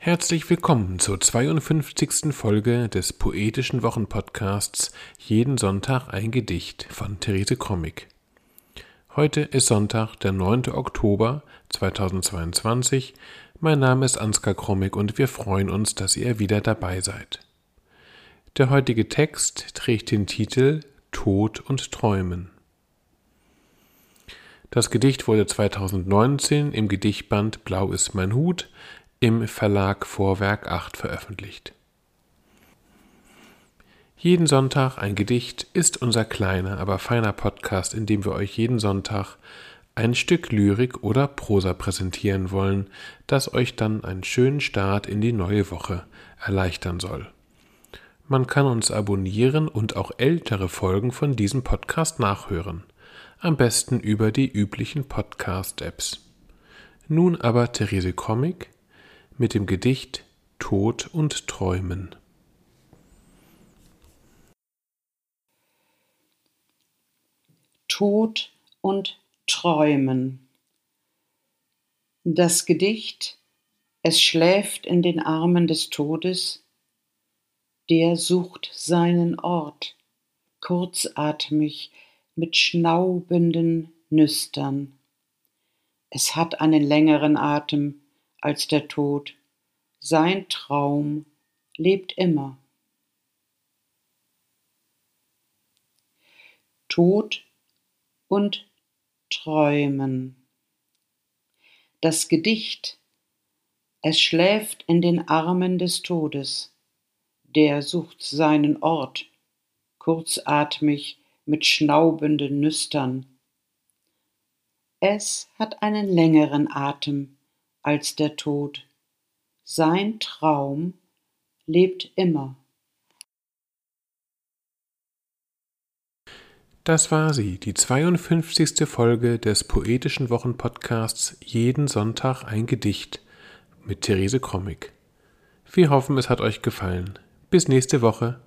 Herzlich willkommen zur 52. Folge des poetischen Wochenpodcasts Jeden Sonntag ein Gedicht von Therese Krommig. Heute ist Sonntag, der 9. Oktober 2022. Mein Name ist Ansgar Krommig und wir freuen uns, dass ihr wieder dabei seid. Der heutige Text trägt den Titel Tod und Träumen. Das Gedicht wurde 2019 im Gedichtband Blau ist mein Hut im Verlag Vorwerk 8 veröffentlicht. Jeden Sonntag ein Gedicht ist unser kleiner, aber feiner Podcast, in dem wir euch jeden Sonntag ein Stück Lyrik oder Prosa präsentieren wollen, das euch dann einen schönen Start in die neue Woche erleichtern soll. Man kann uns abonnieren und auch ältere Folgen von diesem Podcast nachhören. Am besten über die üblichen Podcast-Apps. Nun aber Therese Comic mit dem Gedicht Tod und Träumen. Tod und Träumen. Das Gedicht Es schläft in den Armen des Todes, der sucht seinen Ort, kurzatmig mit schnaubenden Nüstern. Es hat einen längeren Atem, als der Tod. Sein Traum lebt immer. Tod und Träumen. Das Gedicht Es schläft in den Armen des Todes, der sucht seinen Ort, kurzatmig mit schnaubenden Nüstern. Es hat einen längeren Atem, als der Tod. Sein Traum lebt immer. Das war sie, die 52. Folge des poetischen Wochenpodcasts Jeden Sonntag ein Gedicht mit Therese Krommig. Wir hoffen, es hat euch gefallen. Bis nächste Woche.